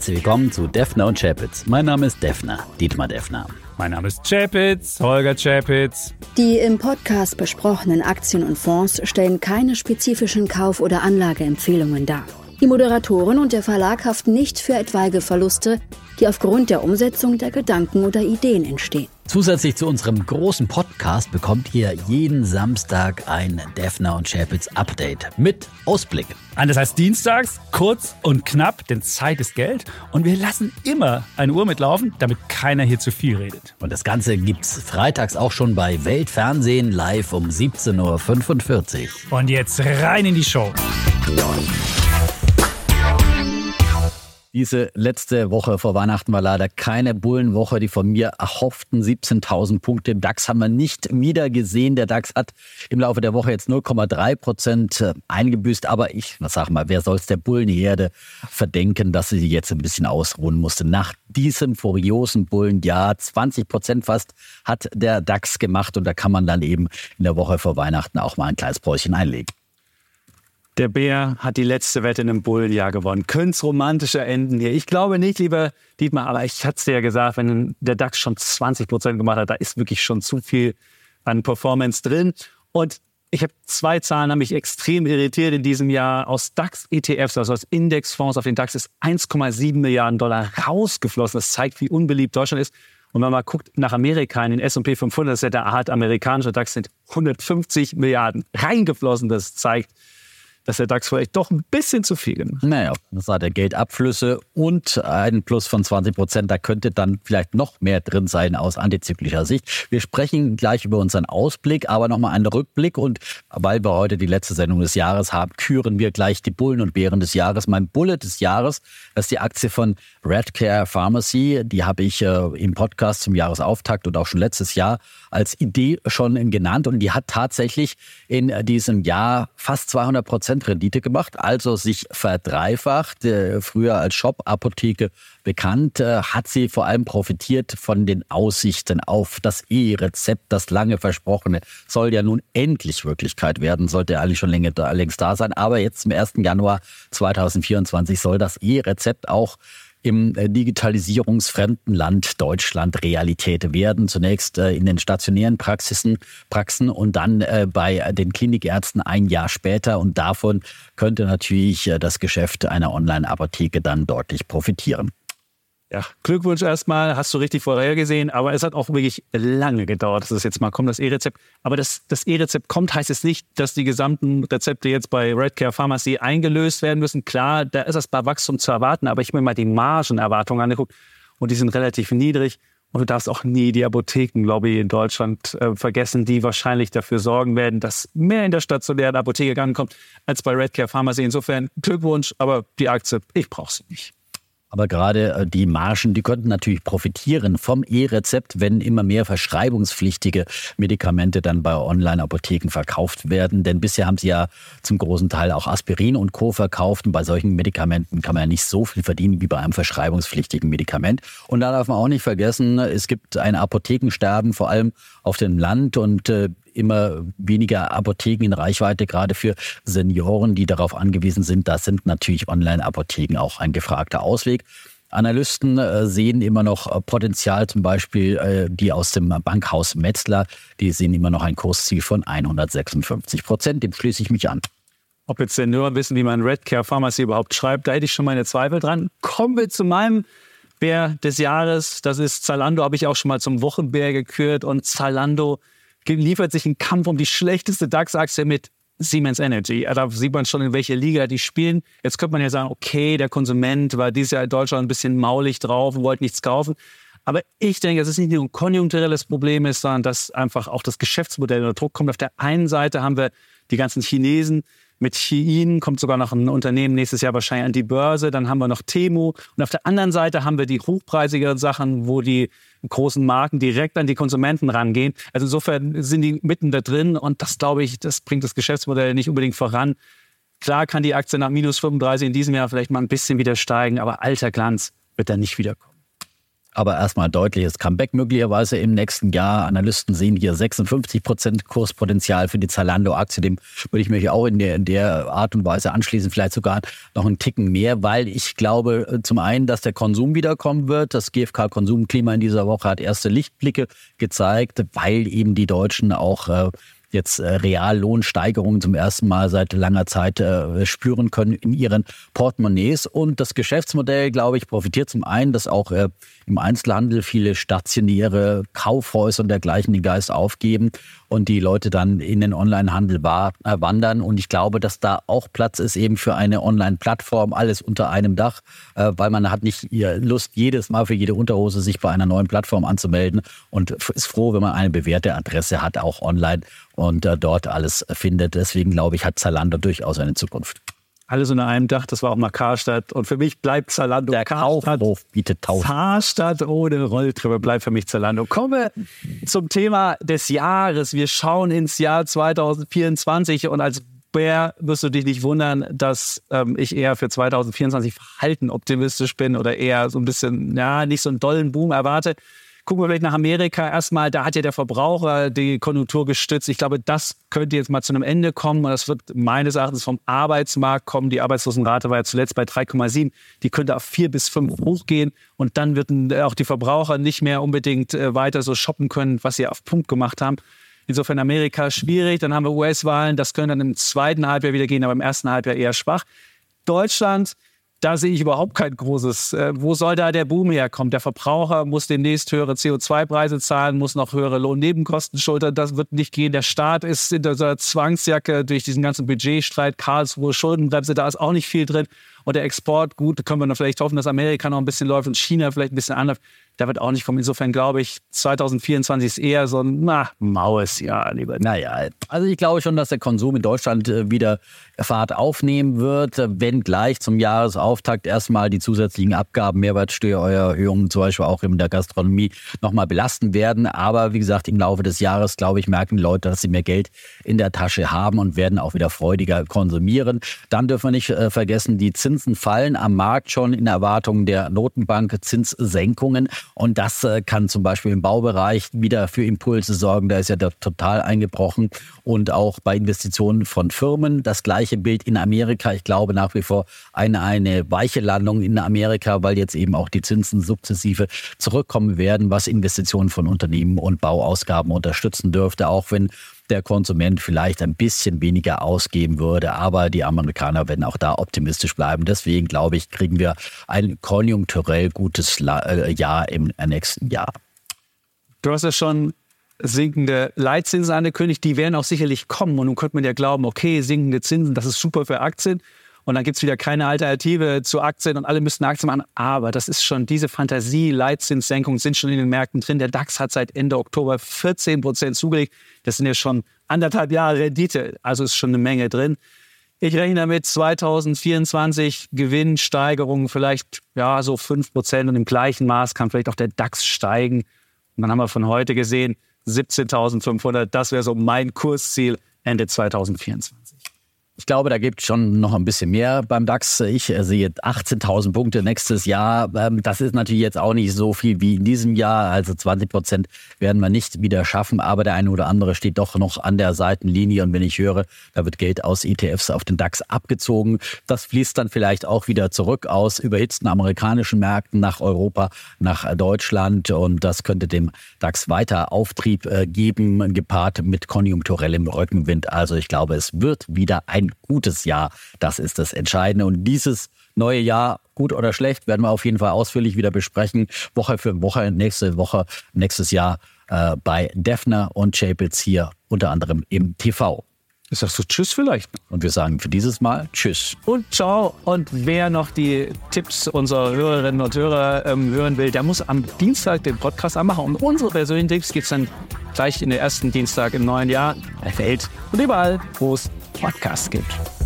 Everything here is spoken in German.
herzlich willkommen zu Defner und Chapitz. Mein Name ist Defner, Dietmar Defner. Mein Name ist Chapitz, Holger Chapitz. Die im Podcast besprochenen Aktien und Fonds stellen keine spezifischen Kauf- oder Anlageempfehlungen dar. Die Moderatoren und der Verlag haften nicht für etwaige Verluste, die aufgrund der Umsetzung der Gedanken oder Ideen entstehen. Zusätzlich zu unserem großen Podcast bekommt ihr jeden Samstag ein Defner und Chapitz Update mit Ausblick. Das heißt dienstags, kurz und knapp, denn Zeit ist Geld. Und wir lassen immer eine Uhr mitlaufen, damit keiner hier zu viel redet. Und das Ganze gibt's freitags auch schon bei Weltfernsehen live um 17.45 Uhr. Und jetzt rein in die Show. Diese letzte Woche vor Weihnachten war leider keine Bullenwoche. Die von mir erhofften 17.000 Punkte im DAX haben wir nicht wieder gesehen. Der DAX hat im Laufe der Woche jetzt 0,3 Prozent äh, eingebüßt. Aber ich, was sag mal, wer soll es der Bullenherde verdenken, dass sie jetzt ein bisschen ausruhen musste? Nach diesem furiosen Bullenjahr, 20 Prozent fast, hat der DAX gemacht. Und da kann man dann eben in der Woche vor Weihnachten auch mal ein kleines Päuschen einlegen. Der Bär hat die letzte Wette in einem Bullenjahr gewonnen. Könnte es romantischer enden hier? Ich glaube nicht, lieber Dietmar, aber ich hatte es dir ja gesagt, wenn der DAX schon 20 Prozent gemacht hat, da ist wirklich schon zu viel an Performance drin. Und ich habe zwei Zahlen, haben mich extrem irritiert in diesem Jahr. Aus DAX-ETFs, also aus Indexfonds auf den DAX, ist 1,7 Milliarden Dollar rausgeflossen. Das zeigt, wie unbeliebt Deutschland ist. Und wenn man mal guckt nach Amerika, in den S&P 500, das ist ja der Art amerikanische DAX, sind 150 Milliarden reingeflossen. Das zeigt, dass der DAX vielleicht doch ein bisschen zu viel gemacht Naja, das hat der Geldabflüsse und ein Plus von 20 Prozent. Da könnte dann vielleicht noch mehr drin sein aus antizyklischer Sicht. Wir sprechen gleich über unseren Ausblick, aber nochmal einen Rückblick. Und weil wir heute die letzte Sendung des Jahres haben, küren wir gleich die Bullen und Bären des Jahres. Mein Bullet des Jahres, ist die Aktie von Redcare Pharmacy. Die habe ich äh, im Podcast zum Jahresauftakt und auch schon letztes Jahr als Idee schon genannt. Und die hat tatsächlich in diesem Jahr fast 200 Prozent Prozent Rendite gemacht, also sich verdreifacht. Äh, früher als Shop-Apotheke bekannt, äh, hat sie vor allem profitiert von den Aussichten auf das E-Rezept, das lange versprochene, soll ja nun endlich Wirklichkeit werden, sollte eigentlich schon längst da sein. Aber jetzt zum 1. Januar 2024 soll das E-Rezept auch im äh, digitalisierungsfremden Land Deutschland Realität werden. Zunächst äh, in den stationären Praxisen, Praxen und dann äh, bei den Klinikärzten ein Jahr später. Und davon könnte natürlich das Geschäft einer Online-Apotheke dann deutlich profitieren. Ja, Glückwunsch erstmal, hast du richtig vorhergesehen, aber es hat auch wirklich lange gedauert, dass es jetzt mal kommt, das E-Rezept. Aber dass das E-Rezept kommt, heißt es nicht, dass die gesamten Rezepte jetzt bei Redcare Pharmacy eingelöst werden müssen. Klar, da ist das bei Wachstum zu erwarten, aber ich habe mir mal die Margenerwartungen angeguckt und die sind relativ niedrig. Und du darfst auch nie die Apothekenlobby in Deutschland äh, vergessen, die wahrscheinlich dafür sorgen werden, dass mehr in der stationären Apotheke ankommt als bei Redcare Pharmacy. Insofern Glückwunsch, aber die Aktie, ich brauche sie nicht. Aber gerade äh, die Margen, die könnten natürlich profitieren vom E-Rezept, wenn immer mehr verschreibungspflichtige Medikamente dann bei Online-Apotheken verkauft werden. Denn bisher haben sie ja zum großen Teil auch Aspirin und Co. verkauft. Und bei solchen Medikamenten kann man ja nicht so viel verdienen wie bei einem verschreibungspflichtigen Medikament. Und da darf man auch nicht vergessen, es gibt ein Apothekensterben, vor allem auf dem Land. Und äh, immer weniger Apotheken in Reichweite, gerade für Senioren, die darauf angewiesen sind. Da sind natürlich Online-Apotheken auch ein gefragter Ausweg. Analysten äh, sehen immer noch äh, Potenzial, zum Beispiel äh, die aus dem Bankhaus Metzler, die sehen immer noch ein Kursziel von 156 Prozent. Dem schließe ich mich an. Ob jetzt Senioren wissen, wie man Redcare Pharmacy überhaupt schreibt, da hätte ich schon meine Zweifel dran. Kommen wir zu meinem Bär des Jahres. Das ist Zalando, habe ich auch schon mal zum Wochenbär gekürt. Und Zalando liefert sich einen Kampf um die schlechteste DAX-Aktie mit Siemens Energy. Da sieht man schon, in welche Liga die spielen. Jetzt könnte man ja sagen, okay, der Konsument war dieses Jahr in Deutschland ein bisschen maulig drauf und wollte nichts kaufen. Aber ich denke, dass es nicht nur ein konjunkturelles Problem ist, sondern dass einfach auch das Geschäftsmodell unter Druck kommt. Auf der einen Seite haben wir die ganzen Chinesen, mit Shein kommt sogar noch ein Unternehmen nächstes Jahr wahrscheinlich an die Börse. Dann haben wir noch Temu. Und auf der anderen Seite haben wir die hochpreisigeren Sachen, wo die großen Marken direkt an die Konsumenten rangehen. Also insofern sind die mitten da drin. Und das, glaube ich, das bringt das Geschäftsmodell nicht unbedingt voran. Klar kann die Aktie nach minus 35 in diesem Jahr vielleicht mal ein bisschen wieder steigen, aber alter Glanz wird da nicht wiederkommen. Aber erstmal deutliches Comeback möglicherweise im nächsten Jahr. Analysten sehen hier 56 Prozent Kurspotenzial für die Zalando-Aktie. Dem würde ich mich auch in der, in der Art und Weise anschließen, vielleicht sogar noch einen Ticken mehr, weil ich glaube äh, zum einen, dass der Konsum wiederkommen wird. Das GfK-Konsumklima in dieser Woche hat erste Lichtblicke gezeigt, weil eben die Deutschen auch äh, jetzt äh, Reallohnsteigerungen zum ersten Mal seit langer Zeit äh, spüren können in ihren Portemonnaies. Und das Geschäftsmodell, glaube ich, profitiert zum einen, dass auch äh, im Einzelhandel viele stationäre Kaufhäuser und dergleichen den Geist aufgeben und die Leute dann in den Onlinehandel äh, wandern. Und ich glaube, dass da auch Platz ist eben für eine Online-Plattform, alles unter einem Dach, äh, weil man hat nicht Lust, jedes Mal für jede Unterhose sich bei einer neuen Plattform anzumelden und ist froh, wenn man eine bewährte Adresse hat, auch online und äh, dort alles findet. Deswegen glaube ich, hat Zalando durchaus eine Zukunft alles unter einem Dach. Das war auch mal Karstadt. Und für mich bleibt Zalando Der Kaufhof bietet tausend. Karstadt ohne Rolltreppe bleibt für mich Zalando. Kommen wir zum Thema des Jahres. Wir schauen ins Jahr 2024 und als Bär wirst du dich nicht wundern, dass ähm, ich eher für 2024 verhalten optimistisch bin oder eher so ein bisschen, ja, nicht so einen dollen Boom erwarte. Gucken wir vielleicht nach Amerika erstmal. Da hat ja der Verbraucher die Konjunktur gestützt. Ich glaube, das könnte jetzt mal zu einem Ende kommen. Und das wird meines Erachtens vom Arbeitsmarkt kommen. Die Arbeitslosenrate war ja zuletzt bei 3,7. Die könnte auf 4 bis 5 hochgehen. Und dann würden auch die Verbraucher nicht mehr unbedingt äh, weiter so shoppen können, was sie auf Punkt gemacht haben. Insofern Amerika schwierig. Dann haben wir US-Wahlen. Das könnte dann im zweiten Halbjahr wieder gehen, aber im ersten Halbjahr eher schwach. Deutschland da sehe ich überhaupt kein großes. Äh, wo soll da der Boom herkommen? Der Verbraucher muss demnächst höhere CO2-Preise zahlen, muss noch höhere Lohnnebenkosten schultern. Das wird nicht gehen. Der Staat ist in dieser Zwangsjacke durch diesen ganzen Budgetstreit, Karlsruhe, Schuldenbremse, da ist auch nicht viel drin. Und der Export, gut, können wir noch vielleicht hoffen, dass Amerika noch ein bisschen läuft und China vielleicht ein bisschen anläuft der wird auch nicht kommen. Insofern glaube ich, 2024 ist eher so ein na, maues Jahr, lieber. Naja, also ich glaube schon, dass der Konsum in Deutschland äh, wieder Fahrt aufnehmen wird, wenn gleich zum Jahresauftakt erstmal die zusätzlichen Abgaben, Mehrwertsteuererhöhungen zum Beispiel auch in der Gastronomie nochmal belasten werden. Aber wie gesagt, im Laufe des Jahres, glaube ich, merken die Leute, dass sie mehr Geld in der Tasche haben und werden auch wieder freudiger konsumieren. Dann dürfen wir nicht äh, vergessen, die Zinsen fallen am Markt schon in Erwartung der Notenbank Zinssenkungen. Und das äh, kann zum Beispiel im Baubereich wieder für Impulse sorgen. Da ist ja total eingebrochen. Und auch bei Investitionen von Firmen. Das gleiche Bild in Amerika. Ich glaube nach wie vor eine, eine weiche Landung in Amerika, weil jetzt eben auch die Zinsen sukzessive zurückkommen werden, was Investitionen von Unternehmen und Bauausgaben unterstützen dürfte. Auch wenn der Konsument vielleicht ein bisschen weniger ausgeben würde. Aber die Amerikaner werden auch da optimistisch bleiben. Deswegen glaube ich, kriegen wir ein konjunkturell gutes äh, Jahr im nächsten Jahr. Du hast ja schon sinkende Leitzinsen angekündigt. Die werden auch sicherlich kommen. Und nun könnte man ja glauben, okay, sinkende Zinsen, das ist super für Aktien und dann gibt es wieder keine Alternative zu Aktien und alle müssten Aktien machen. Aber das ist schon diese Fantasie, Leitzinssenkungen sind schon in den Märkten drin. Der DAX hat seit Ende Oktober 14 Prozent zugelegt. Das sind ja schon anderthalb Jahre Rendite. Also ist schon eine Menge drin. Ich rechne damit 2024 Gewinnsteigerungen vielleicht ja so 5 Prozent und im gleichen Maß kann vielleicht auch der DAX steigen. Und dann haben wir von heute gesehen 17.500. Das wäre so mein Kursziel Ende 2024. Ich glaube, da gibt es schon noch ein bisschen mehr beim DAX. Ich äh, sehe 18.000 Punkte nächstes Jahr. Ähm, das ist natürlich jetzt auch nicht so viel wie in diesem Jahr. Also 20 Prozent werden wir nicht wieder schaffen. Aber der eine oder andere steht doch noch an der Seitenlinie. Und wenn ich höre, da wird Geld aus ETFs auf den DAX abgezogen, das fließt dann vielleicht auch wieder zurück aus überhitzten amerikanischen Märkten nach Europa, nach Deutschland. Und das könnte dem DAX weiter Auftrieb äh, geben, gepaart mit konjunkturellem Rückenwind. Also ich glaube, es wird wieder ein gutes Jahr. Das ist das Entscheidende. Und dieses neue Jahr, gut oder schlecht, werden wir auf jeden Fall ausführlich wieder besprechen. Woche für Woche, nächste Woche, nächstes Jahr äh, bei Defner und Chapels hier unter anderem im TV. Sagst du Tschüss vielleicht? Und wir sagen für dieses Mal Tschüss. Und ciao. Und wer noch die Tipps unserer Hörerinnen und Hörer ähm, hören will, der muss am Dienstag den Podcast anmachen. Und unsere persönlichen Tipps gibt es dann gleich in den ersten Dienstag im neuen Jahr. Der Welt und überall, wo es Podcasts gibt.